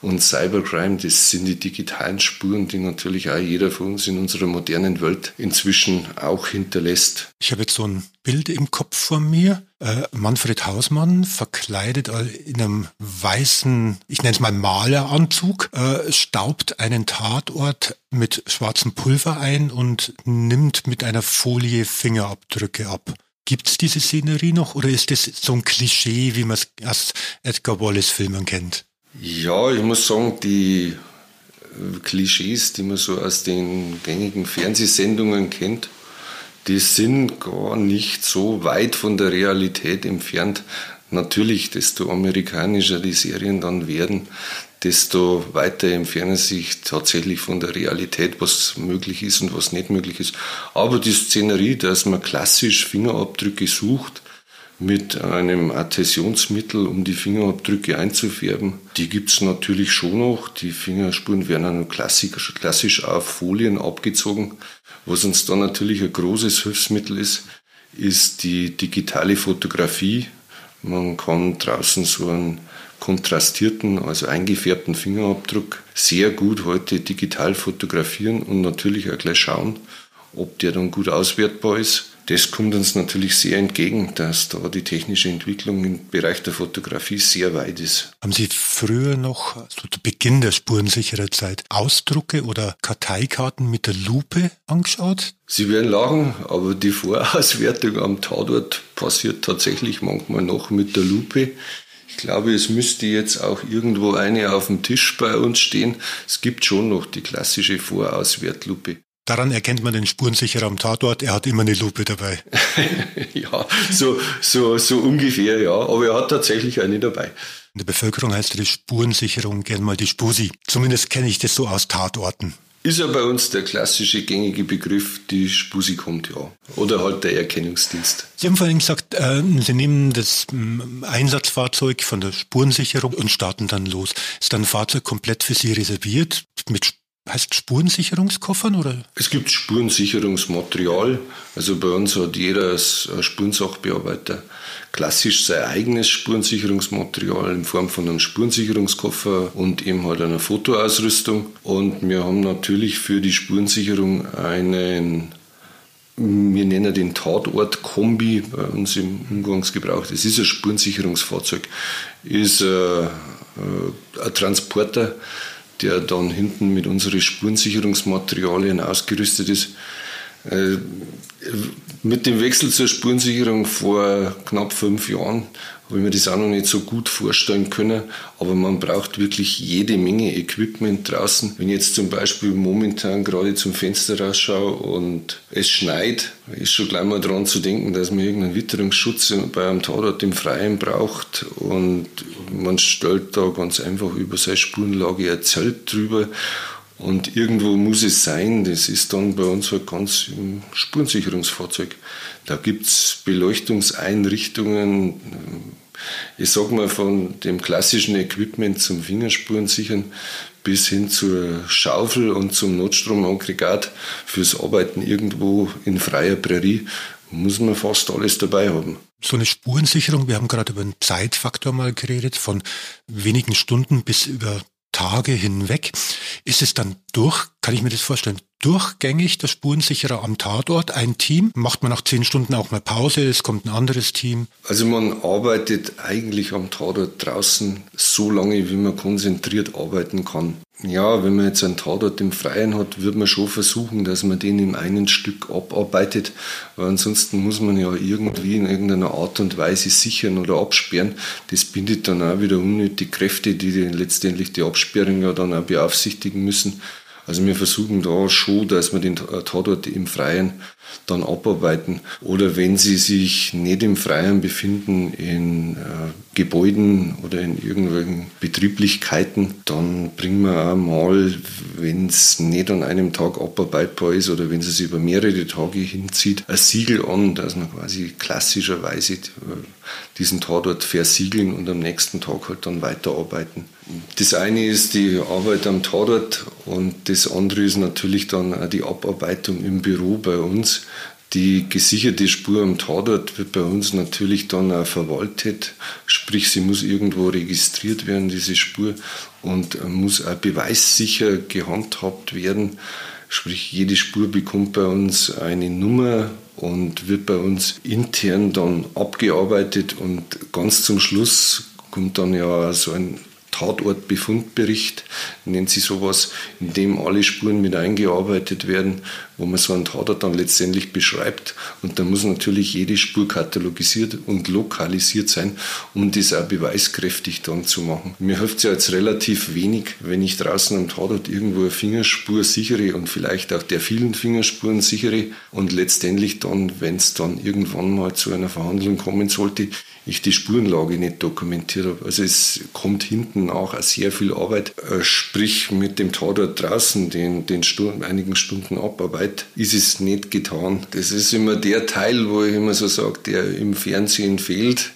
und Cybercrime. Das sind die digitalen Spuren, die natürlich auch jeder von uns in unserer modernen Welt inzwischen auch hinterlässt. Ich habe jetzt so ein Bild im Kopf vor mir. Äh, Manfred Hausmann verkleidet in einem weißen, ich nenne es mal Maleranzug, äh, staubt einen Tatort mit schwarzem Pulver ein und nimmt mit einer Folie Fingerabdrücke ab. Gibt es diese Szenerie noch oder ist das so ein Klischee, wie man es aus Edgar Wallace-Filmen kennt? Ja, ich muss sagen, die äh, Klischees, die man so aus den gängigen Fernsehsendungen kennt, die sind gar nicht so weit von der Realität entfernt. Natürlich, desto amerikanischer die Serien dann werden, desto weiter entfernen sich tatsächlich von der Realität, was möglich ist und was nicht möglich ist. Aber die Szenerie, dass man klassisch Fingerabdrücke sucht, mit einem Adhäsionsmittel, um die Fingerabdrücke einzufärben. Die gibt es natürlich schon noch. Die Fingerspuren werden dann klassisch, klassisch auf Folien abgezogen. Was uns da natürlich ein großes Hilfsmittel ist, ist die digitale Fotografie. Man kann draußen so einen kontrastierten, also eingefärbten Fingerabdruck sehr gut heute digital fotografieren und natürlich auch gleich schauen, ob der dann gut auswertbar ist. Das kommt uns natürlich sehr entgegen, dass da die technische Entwicklung im Bereich der Fotografie sehr weit ist. Haben Sie früher noch, so zu Beginn der spurensicherer Zeit, Ausdrucke oder Karteikarten mit der Lupe angeschaut? Sie werden lachen, aber die Vorauswertung am Tatort passiert tatsächlich manchmal noch mit der Lupe. Ich glaube, es müsste jetzt auch irgendwo eine auf dem Tisch bei uns stehen. Es gibt schon noch die klassische Vorauswertlupe. Daran erkennt man den Spurensicherer am Tatort, er hat immer eine Lupe dabei. ja, so, so, so ungefähr, ja. Aber er hat tatsächlich eine dabei. In der Bevölkerung heißt die Spurensicherung gern mal die Spusi. Zumindest kenne ich das so aus Tatorten. Ist ja bei uns der klassische gängige Begriff, die Spusi kommt, ja. Oder halt der Erkennungsdienst. Sie haben vorhin gesagt, äh, Sie nehmen das ähm, Einsatzfahrzeug von der Spurensicherung und starten dann los. Ist dann ein Fahrzeug komplett für Sie reserviert mit heißt Spurensicherungskoffern oder? Es gibt Spurensicherungsmaterial. Also bei uns hat jeder als Spurensachbearbeiter klassisch sein eigenes Spurensicherungsmaterial in Form von einem Spurensicherungskoffer und eben halt einer Fotoausrüstung. Und wir haben natürlich für die Spurensicherung einen wir nennen den Tatort-Kombi bei uns im Umgangsgebrauch. Das ist ein Spurensicherungsfahrzeug, ist ein, äh, äh, ein Transporter, der dann hinten mit unseren Spurensicherungsmaterialien ausgerüstet ist. Äh, mit dem Wechsel zur Spurensicherung vor knapp fünf Jahren habe ich mir das auch noch nicht so gut vorstellen können, aber man braucht wirklich jede Menge Equipment draußen. Wenn ich jetzt zum Beispiel momentan gerade zum Fenster rausschaue und es schneit, ist schon gleich mal dran zu denken, dass man irgendeinen Witterungsschutz bei einem Tatort im Freien braucht und man stellt da ganz einfach über seine Spurenlage ein Zelt drüber und irgendwo muss es sein, das ist dann bei uns halt ganz im Spurensicherungsfahrzeug. Da gibt es Beleuchtungseinrichtungen, ich sag mal von dem klassischen Equipment zum Fingerspurensichern bis hin zur Schaufel und zum Notstromaggregat fürs Arbeiten irgendwo in freier Prärie muss man fast alles dabei haben. So eine Spurensicherung, wir haben gerade über einen Zeitfaktor mal geredet, von wenigen Stunden bis über Tage hinweg. Ist es dann durch, kann ich mir das vorstellen, durchgängig der Spurensicherer am Tatort, ein Team? Macht man nach zehn Stunden auch mal Pause, es kommt ein anderes Team? Also man arbeitet eigentlich am Tatort draußen so lange, wie man konzentriert arbeiten kann. Ja, wenn man jetzt einen Tatort im Freien hat, wird man schon versuchen, dass man den in einem Stück abarbeitet, weil ansonsten muss man ja irgendwie in irgendeiner Art und Weise sichern oder absperren. Das bindet dann auch wieder unnötige Kräfte, die letztendlich die Absperrung ja dann auch beaufsichtigen müssen. Also wir versuchen da schon, dass wir den Tatort im Freien dann abarbeiten. Oder wenn sie sich nicht im Freien befinden, in äh, Gebäuden oder in irgendwelchen Betrieblichkeiten, dann bringen wir auch mal, wenn es nicht an einem Tag abarbeitbar ist oder wenn es sich über mehrere Tage hinzieht, ein Siegel an, dass man quasi klassischerweise äh, diesen Tatort versiegeln und am nächsten Tag halt dann weiterarbeiten. Das eine ist die Arbeit am Tatort und das andere ist natürlich dann auch die Abarbeitung im Büro bei uns. Die gesicherte Spur am Tatort wird bei uns natürlich dann auch verwaltet, sprich sie muss irgendwo registriert werden, diese Spur, und muss auch beweissicher gehandhabt werden. Sprich, jede Spur bekommt bei uns eine Nummer und wird bei uns intern dann abgearbeitet und ganz zum Schluss kommt dann ja so ein Tatortbefundbericht, nennt sie sowas, in dem alle Spuren mit eingearbeitet werden, wo man so einen Tatort dann letztendlich beschreibt. Und da muss natürlich jede Spur katalogisiert und lokalisiert sein, um das auch beweiskräftig dann zu machen. Mir hilft es ja jetzt relativ wenig, wenn ich draußen am Tatort irgendwo eine Fingerspur sichere und vielleicht auch der vielen Fingerspuren sichere und letztendlich dann, wenn es dann irgendwann mal zu einer Verhandlung kommen sollte, ich die Spurenlage nicht dokumentiert habe. Also es kommt hinten auch sehr viel Arbeit. Äh, sprich, mit dem Tatort draußen, den, den Stunden, einigen Stunden Abarbeit, ist es nicht getan. Das ist immer der Teil, wo ich immer so sage, der im Fernsehen fehlt.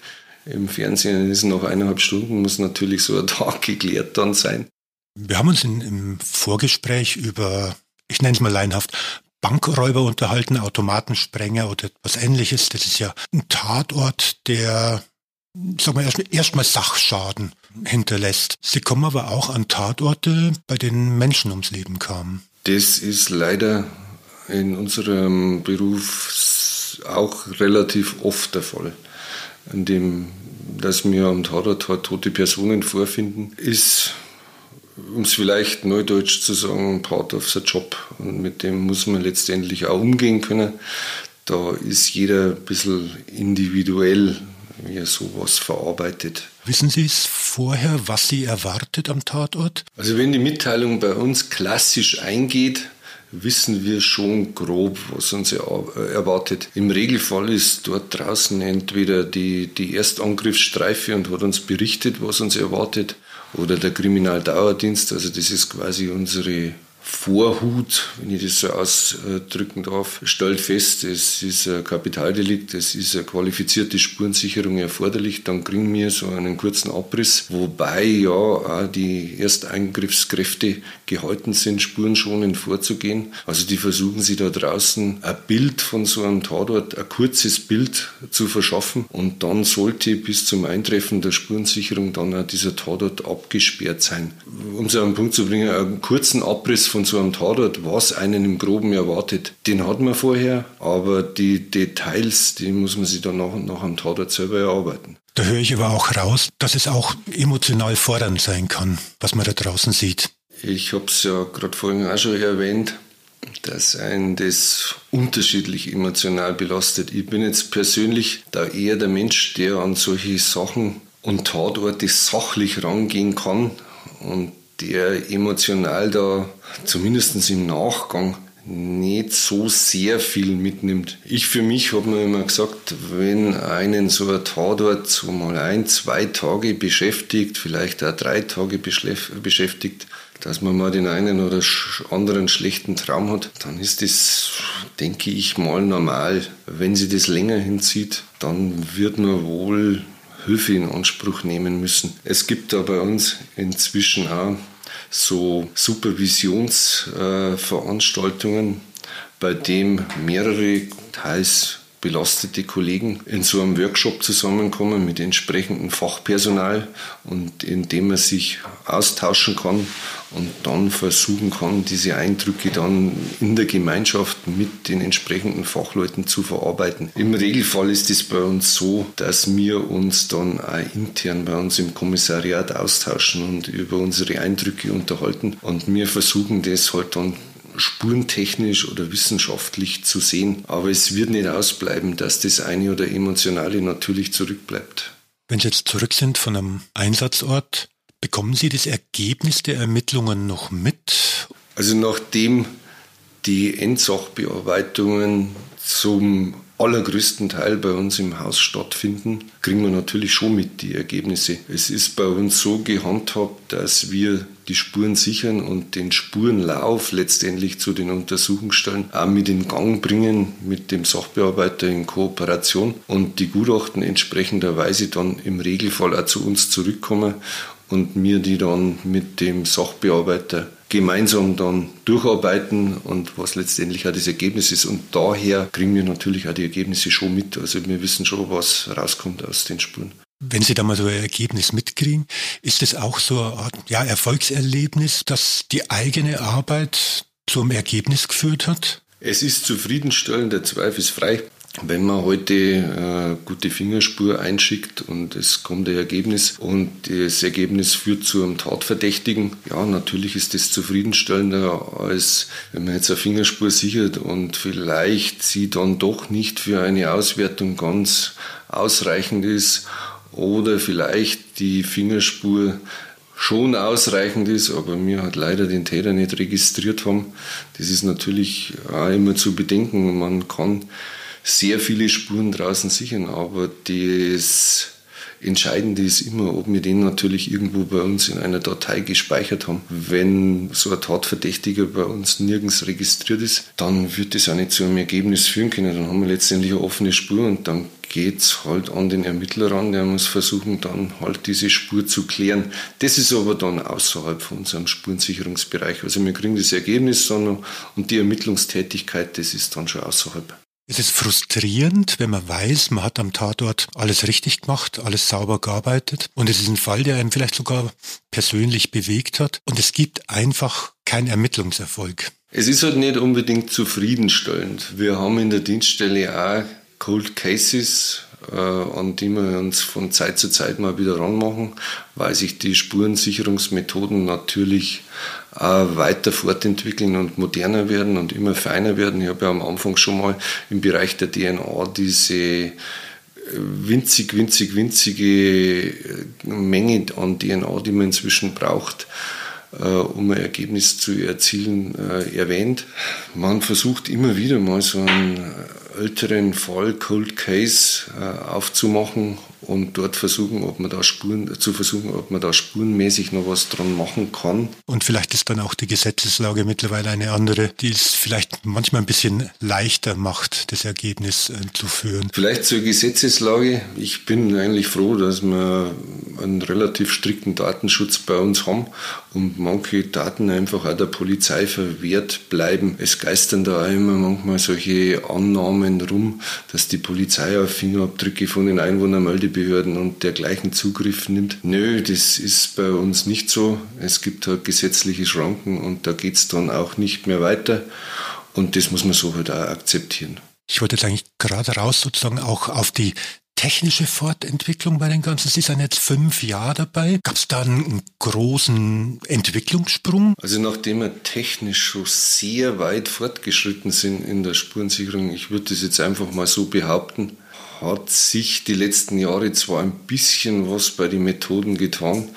Im Fernsehen ist nach eineinhalb Stunden, muss natürlich so ein Tag geklärt dann sein. Wir haben uns in, im Vorgespräch über, ich nenne es mal leinhaft, Bankräuber unterhalten, Automatensprenger oder etwas ähnliches. Das ist ja ein Tatort, der erstmal Sachschaden hinterlässt. Sie kommen aber auch an Tatorte, bei denen Menschen ums Leben kamen. Das ist leider in unserem Beruf auch relativ oft der Fall. An dem, dass wir am Tatort tote Personen vorfinden, ist um es vielleicht neudeutsch zu sagen, part of the job. Und mit dem muss man letztendlich auch umgehen können. Da ist jeder ein bisschen individuell, wie er sowas verarbeitet. Wissen Sie es vorher, was Sie erwartet am Tatort? Also wenn die Mitteilung bei uns klassisch eingeht, wissen wir schon grob, was uns erwartet. Im Regelfall ist dort draußen entweder die, die Erstangriffsstreife und hat uns berichtet, was uns erwartet, oder der Kriminaldauerdienst. Also das ist quasi unsere Vorhut, wenn ich das so ausdrücken darf, stellt fest, es ist ein Kapitaldelikt, es ist eine qualifizierte Spurensicherung erforderlich, dann kriegen wir so einen kurzen Abriss, wobei ja auch die Ersteingriffskräfte gehalten sind, spurenschonend vorzugehen. Also die versuchen sich da draußen ein Bild von so einem Tatort, ein kurzes Bild zu verschaffen und dann sollte bis zum Eintreffen der Spurensicherung dann auch dieser Tatort abgesperrt sein. Um es auf den Punkt zu bringen, einen kurzen Abriss von so einem Tatort, was einen im Groben erwartet, den hat man vorher, aber die Details, die muss man sich dann nach und nach am Tatort selber erarbeiten. Da höre ich aber auch raus, dass es auch emotional fordernd sein kann, was man da draußen sieht. Ich habe es ja gerade vorhin auch schon erwähnt, dass ein das unterschiedlich emotional belastet. Ich bin jetzt persönlich da eher der Mensch, der an solche Sachen und Tatorte sachlich rangehen kann und der emotional da zumindest im Nachgang nicht so sehr viel mitnimmt. Ich für mich habe mir immer gesagt, wenn einen so ein Tatort so mal ein, zwei Tage beschäftigt, vielleicht auch drei Tage beschäftigt, dass man mal den einen oder anderen schlechten Traum hat, dann ist das, denke ich mal, normal. Wenn sie das länger hinzieht, dann wird man wohl Hilfe in Anspruch nehmen müssen. Es gibt da bei uns inzwischen auch so Supervisionsveranstaltungen, bei dem mehrere teils belastete Kollegen in so einem Workshop zusammenkommen mit entsprechendem Fachpersonal und in dem man sich austauschen kann und dann versuchen kann, diese Eindrücke dann in der Gemeinschaft mit den entsprechenden Fachleuten zu verarbeiten. Im Regelfall ist es bei uns so, dass wir uns dann auch intern bei uns im Kommissariat austauschen und über unsere Eindrücke unterhalten und wir versuchen das halt dann spurentechnisch oder wissenschaftlich zu sehen. Aber es wird nicht ausbleiben, dass das eine oder emotionale natürlich zurückbleibt. Wenn Sie jetzt zurück sind von einem Einsatzort, bekommen Sie das Ergebnis der Ermittlungen noch mit? Also nachdem die Endsachbearbeitungen zum allergrößten Teil bei uns im Haus stattfinden, kriegen wir natürlich schon mit die Ergebnisse. Es ist bei uns so gehandhabt, dass wir die Spuren sichern und den Spurenlauf letztendlich zu den Untersuchungsstellen auch mit in Gang bringen mit dem Sachbearbeiter in Kooperation und die Gutachten entsprechenderweise dann im Regelfall auch zu uns zurückkommen und wir die dann mit dem Sachbearbeiter gemeinsam dann durcharbeiten und was letztendlich auch das Ergebnis ist. Und daher kriegen wir natürlich auch die Ergebnisse schon mit. Also wir wissen schon, was rauskommt aus den Spuren. Wenn Sie da mal so ein Ergebnis mitkriegen, ist es auch so eine Art ja, Erfolgserlebnis, dass die eigene Arbeit zum Ergebnis geführt hat? Es ist zufriedenstellend, der zweifelsfrei. Wenn man heute äh, gute Fingerspur einschickt und es kommt ein Ergebnis und das Ergebnis führt zu einem Tatverdächtigen, ja, natürlich ist das zufriedenstellender, als wenn man jetzt eine Fingerspur sichert und vielleicht sie dann doch nicht für eine Auswertung ganz ausreichend ist oder vielleicht die Fingerspur schon ausreichend ist, aber mir hat leider den Täter nicht registriert haben. Das ist natürlich auch immer zu bedenken. Man kann sehr viele Spuren draußen sichern, aber das Entscheidende ist immer, ob wir den natürlich irgendwo bei uns in einer Datei gespeichert haben. Wenn so ein Tatverdächtiger bei uns nirgends registriert ist, dann wird das auch nicht zu einem Ergebnis führen können. Dann haben wir letztendlich eine offene Spur und dann geht es halt an den Ermittler ran, der muss versuchen, dann halt diese Spur zu klären. Das ist aber dann außerhalb von unserem Spurensicherungsbereich. Also wir kriegen das Ergebnis dann und die Ermittlungstätigkeit, das ist dann schon außerhalb. Es ist frustrierend, wenn man weiß, man hat am Tatort alles richtig gemacht, alles sauber gearbeitet und es ist ein Fall, der einem vielleicht sogar persönlich bewegt hat und es gibt einfach keinen Ermittlungserfolg. Es ist halt nicht unbedingt zufriedenstellend. Wir haben in der Dienststelle auch Cold Cases, äh, an die wir uns von Zeit zu Zeit mal wieder ranmachen, weil sich die Spurensicherungsmethoden natürlich weiter fortentwickeln und moderner werden und immer feiner werden. Ich habe ja am Anfang schon mal im Bereich der DNA diese äh, winzig, winzig, winzige äh, Menge an DNA, die man inzwischen braucht, um ein Ergebnis zu erzielen, erwähnt. Man versucht immer wieder mal so einen älteren Fall, Cold Case, äh, aufzumachen und dort versuchen, ob man da Spuren, zu versuchen, ob man da spurenmäßig noch was dran machen kann. Und vielleicht ist dann auch die Gesetzeslage mittlerweile eine andere, die es vielleicht manchmal ein bisschen leichter macht, das Ergebnis äh, zu führen. Vielleicht zur Gesetzeslage. Ich bin eigentlich froh, dass wir einen relativ strikten Datenschutz bei uns haben und manche Daten einfach auch der Polizei verwehrt bleiben. Es geistern da immer manchmal solche Annahmen rum, dass die Polizei auf Fingerabdrücke von den Einwohnermeldebehörden und dergleichen Zugriff nimmt. Nö, das ist bei uns nicht so. Es gibt halt gesetzliche Schranken und da geht es dann auch nicht mehr weiter. Und das muss man so halt auch akzeptieren. Ich wollte jetzt eigentlich gerade raus sozusagen auch auf die technische Fortentwicklung bei den ganzen? Sie sind jetzt fünf Jahre dabei. Gab es da einen großen Entwicklungssprung? Also nachdem wir technisch schon sehr weit fortgeschritten sind in der Spurensicherung, ich würde das jetzt einfach mal so behaupten, hat sich die letzten Jahre zwar ein bisschen was bei den Methoden getan,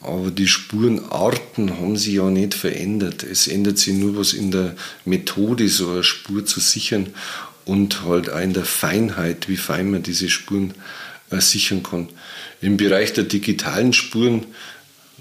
aber die Spurenarten haben sich ja nicht verändert. Es ändert sich nur was in der Methode, so eine Spur zu sichern und halt auch in der Feinheit, wie fein man diese Spuren äh, sichern kann. Im Bereich der digitalen Spuren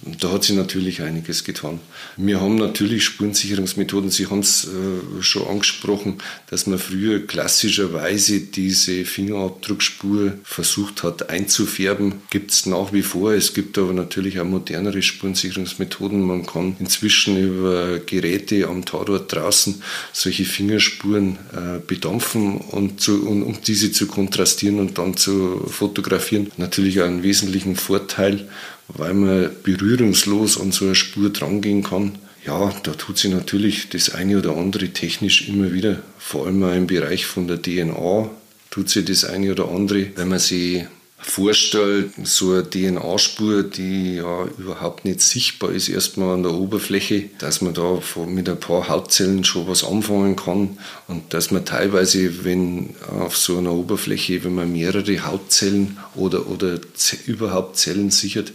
da hat sich natürlich einiges getan. Wir haben natürlich Spurensicherungsmethoden. Sie haben es äh, schon angesprochen, dass man früher klassischerweise diese Fingerabdruckspur versucht hat einzufärben. Gibt es nach wie vor. Es gibt aber natürlich auch modernere Spurensicherungsmethoden. Man kann inzwischen über Geräte am Tatort draußen solche Fingerspuren äh, bedampfen und zu, und, um diese zu kontrastieren und dann zu fotografieren. Natürlich auch einen wesentlichen Vorteil weil man berührungslos an so eine Spur drangehen kann. Ja, da tut sich natürlich das eine oder andere technisch immer wieder, vor allem auch im Bereich von der DNA, tut sich das eine oder andere, wenn man sie vorstellt, so eine DNA-Spur, die ja überhaupt nicht sichtbar ist, erstmal an der Oberfläche, dass man da mit ein paar Hautzellen schon was anfangen kann und dass man teilweise, wenn auf so einer Oberfläche, wenn man mehrere Hautzellen oder, oder überhaupt Zellen sichert,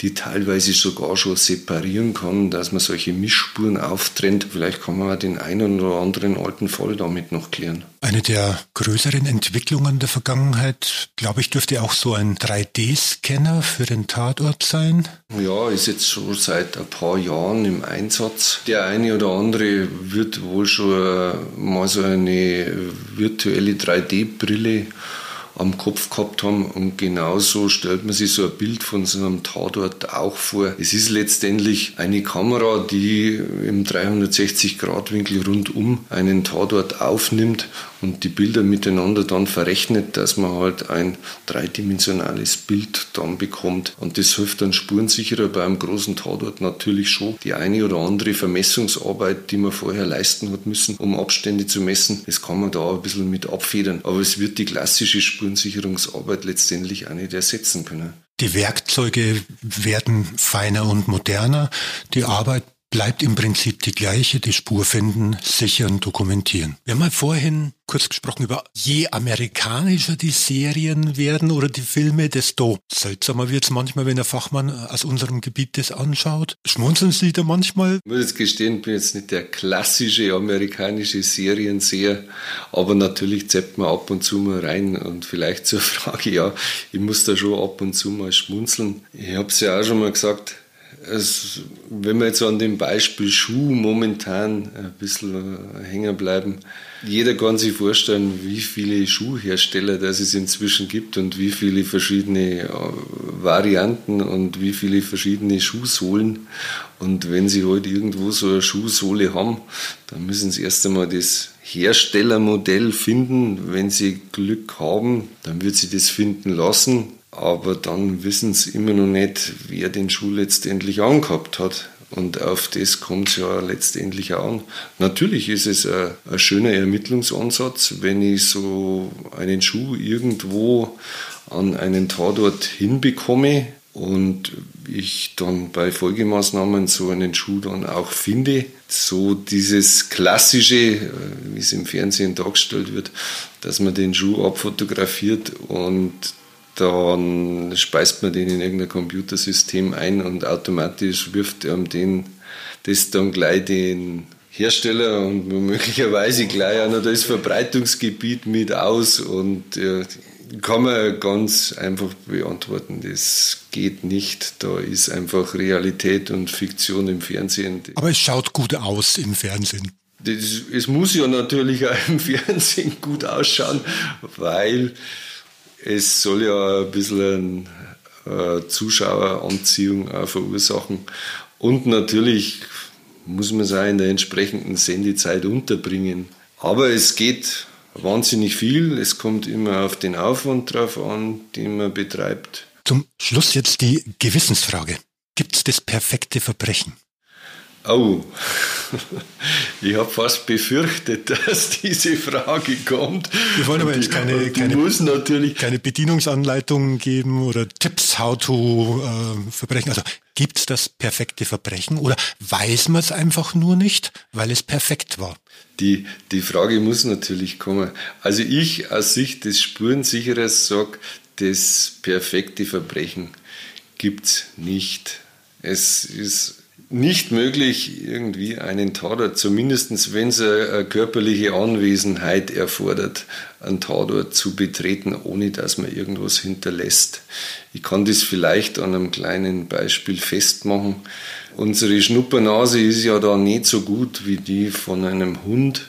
die teilweise sogar schon separieren kann, dass man solche Mischspuren auftrennt. Vielleicht kann man auch den einen oder anderen alten Fall damit noch klären. Eine der größeren Entwicklungen der Vergangenheit, glaube ich, dürfte auch so ein 3D-Scanner für den Tatort sein. Ja, ist jetzt schon seit ein paar Jahren im Einsatz. Der eine oder andere wird wohl schon mal so eine virtuelle 3D-Brille am Kopf gehabt haben. Und genauso stellt man sich so ein Bild von so einem Tatort auch vor. Es ist letztendlich eine Kamera, die im 360-Grad-Winkel rundum einen Tatort aufnimmt und die Bilder miteinander dann verrechnet, dass man halt ein dreidimensionales Bild dann bekommt. Und das hilft dann spurensicherer bei einem großen Tatort natürlich schon. Die eine oder andere Vermessungsarbeit, die man vorher leisten hat müssen, um Abstände zu messen, das kann man da ein bisschen mit abfedern. Aber es wird die klassische Spurensicherungsarbeit letztendlich auch nicht ersetzen können. Die Werkzeuge werden feiner und moderner. Die Arbeit bleibt im Prinzip die gleiche, die Spur finden, sichern, dokumentieren. Wir haben mal vorhin kurz gesprochen über, je amerikanischer die Serien werden oder die Filme, desto seltsamer wird es manchmal, wenn ein Fachmann aus unserem Gebiet das anschaut. Schmunzeln Sie da manchmal? Ich muss jetzt gestehen, ich bin jetzt nicht der klassische amerikanische Serienseher, aber natürlich zeppt man ab und zu mal rein und vielleicht zur Frage, ja, ich muss da schon ab und zu mal schmunzeln. Ich habe es ja auch schon mal gesagt, es, wenn wir jetzt an dem Beispiel Schuh momentan ein bisschen hängen bleiben, jeder kann sich vorstellen, wie viele Schuhhersteller das es inzwischen gibt und wie viele verschiedene äh, Varianten und wie viele verschiedene Schuhsohlen. Und wenn Sie heute halt irgendwo so eine Schuhsohle haben, dann müssen Sie erst einmal das Herstellermodell finden. Wenn Sie Glück haben, dann wird Sie das finden lassen aber dann wissen sie immer noch nicht, wer den Schuh letztendlich angehabt hat. Und auf das kommt es ja letztendlich auch an. Natürlich ist es ein, ein, schöner Ermittlungsansatz, wenn ich so einen Schuh irgendwo an einen Tatort hinbekomme und ich dann bei Folgemaßnahmen so einen Schuh dann auch finde. So dieses klassische, äh, wie es im Fernsehen dargestellt wird, dass man den Schuh abfotografiert und dann speist man den in irgendein Computersystem ein und automatisch wirft er den, das dann gleich den Hersteller und möglicherweise gleich auch noch das Verbreitungsgebiet mit aus und ja, kann man ganz einfach beantworten. Das geht nicht. Da ist einfach Realität und Fiktion im Fernsehen. Aber es schaut gut aus im Fernsehen. Das, es muss ja natürlich auch im Fernsehen gut ausschauen, weil es soll ja ein bisschen äh, Zuschaueranziehung auch verursachen. Und natürlich muss man es auch in der entsprechenden Sendezeit unterbringen. Aber es geht wahnsinnig viel. Es kommt immer auf den Aufwand drauf an, den man betreibt. Zum Schluss jetzt die Gewissensfrage. Gibt es das perfekte Verbrechen? Oh, ich habe fast befürchtet, dass diese Frage kommt. Wir wollen aber jetzt keine, keine, muss natürlich keine Bedienungsanleitungen geben oder Tipps, how to äh, Verbrechen. Also gibt es das perfekte Verbrechen oder weiß man es einfach nur nicht, weil es perfekt war? Die, die Frage muss natürlich kommen. Also ich aus Sicht des Spurensicherers sage, das perfekte Verbrechen gibt es nicht. Es ist nicht möglich, irgendwie einen Tatort, zumindest wenn es eine körperliche Anwesenheit erfordert, einen Tatort zu betreten, ohne dass man irgendwas hinterlässt. Ich kann das vielleicht an einem kleinen Beispiel festmachen. Unsere Schnuppernase ist ja da nicht so gut wie die von einem Hund.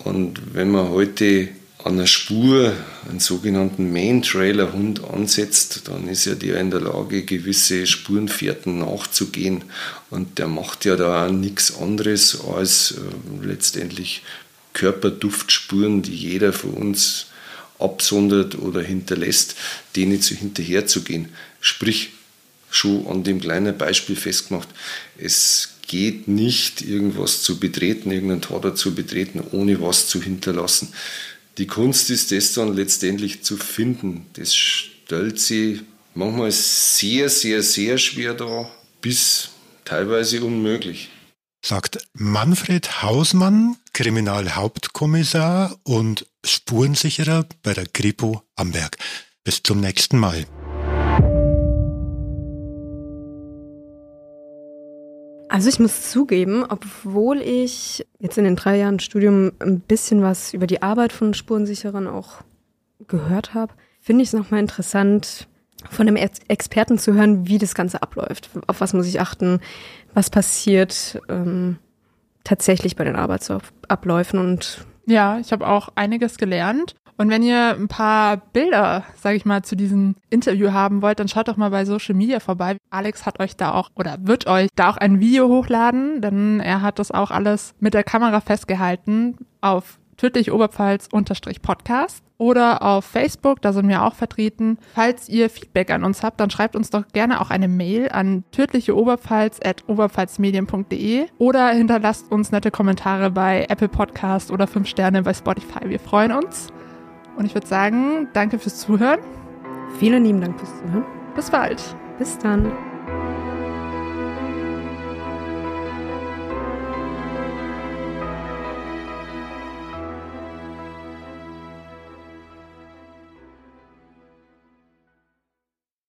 Und wenn man heute an einer Spur einen sogenannten Main-Trailer-Hund ansetzt, dann ist ja der in der Lage, gewisse Spurenfährten nachzugehen. Und der macht ja da nichts anderes als äh, letztendlich Körperduftspuren, die jeder von uns absondert oder hinterlässt, denen zu hinterherzugehen. Sprich, schon an dem kleinen Beispiel festgemacht, es geht nicht, irgendwas zu betreten, irgendeinen Tatort zu betreten, ohne was zu hinterlassen. Die Kunst ist das dann letztendlich zu finden. Das stellt sie manchmal sehr, sehr, sehr schwer dar, bis teilweise unmöglich. Sagt Manfred Hausmann, Kriminalhauptkommissar und Spurensicherer bei der Kripo Amberg. Bis zum nächsten Mal. Also ich muss zugeben, obwohl ich jetzt in den drei Jahren Studium ein bisschen was über die Arbeit von Spurensicherern auch gehört habe, finde ich es nochmal interessant, von einem Experten zu hören, wie das Ganze abläuft. Auf was muss ich achten, was passiert ähm, tatsächlich bei den Arbeitsabläufen und ja, ich habe auch einiges gelernt Und wenn ihr ein paar Bilder, sage ich mal, zu diesem Interview haben wollt, dann schaut doch mal bei Social Media vorbei. Alex hat euch da auch oder wird euch da auch ein Video hochladen, denn er hat das auch alles mit der Kamera festgehalten auf tödliche Oberpfalz Podcast oder auf Facebook, da sind wir auch vertreten. Falls ihr Feedback an uns habt, dann schreibt uns doch gerne auch eine Mail an tödlicheoberpfalz at oberpfalzmedien.de oder hinterlasst uns nette Kommentare bei Apple Podcast oder 5 Sterne bei Spotify. Wir freuen uns. Und ich würde sagen, danke fürs Zuhören. Vielen lieben Dank fürs Zuhören. Bis bald. Bis dann.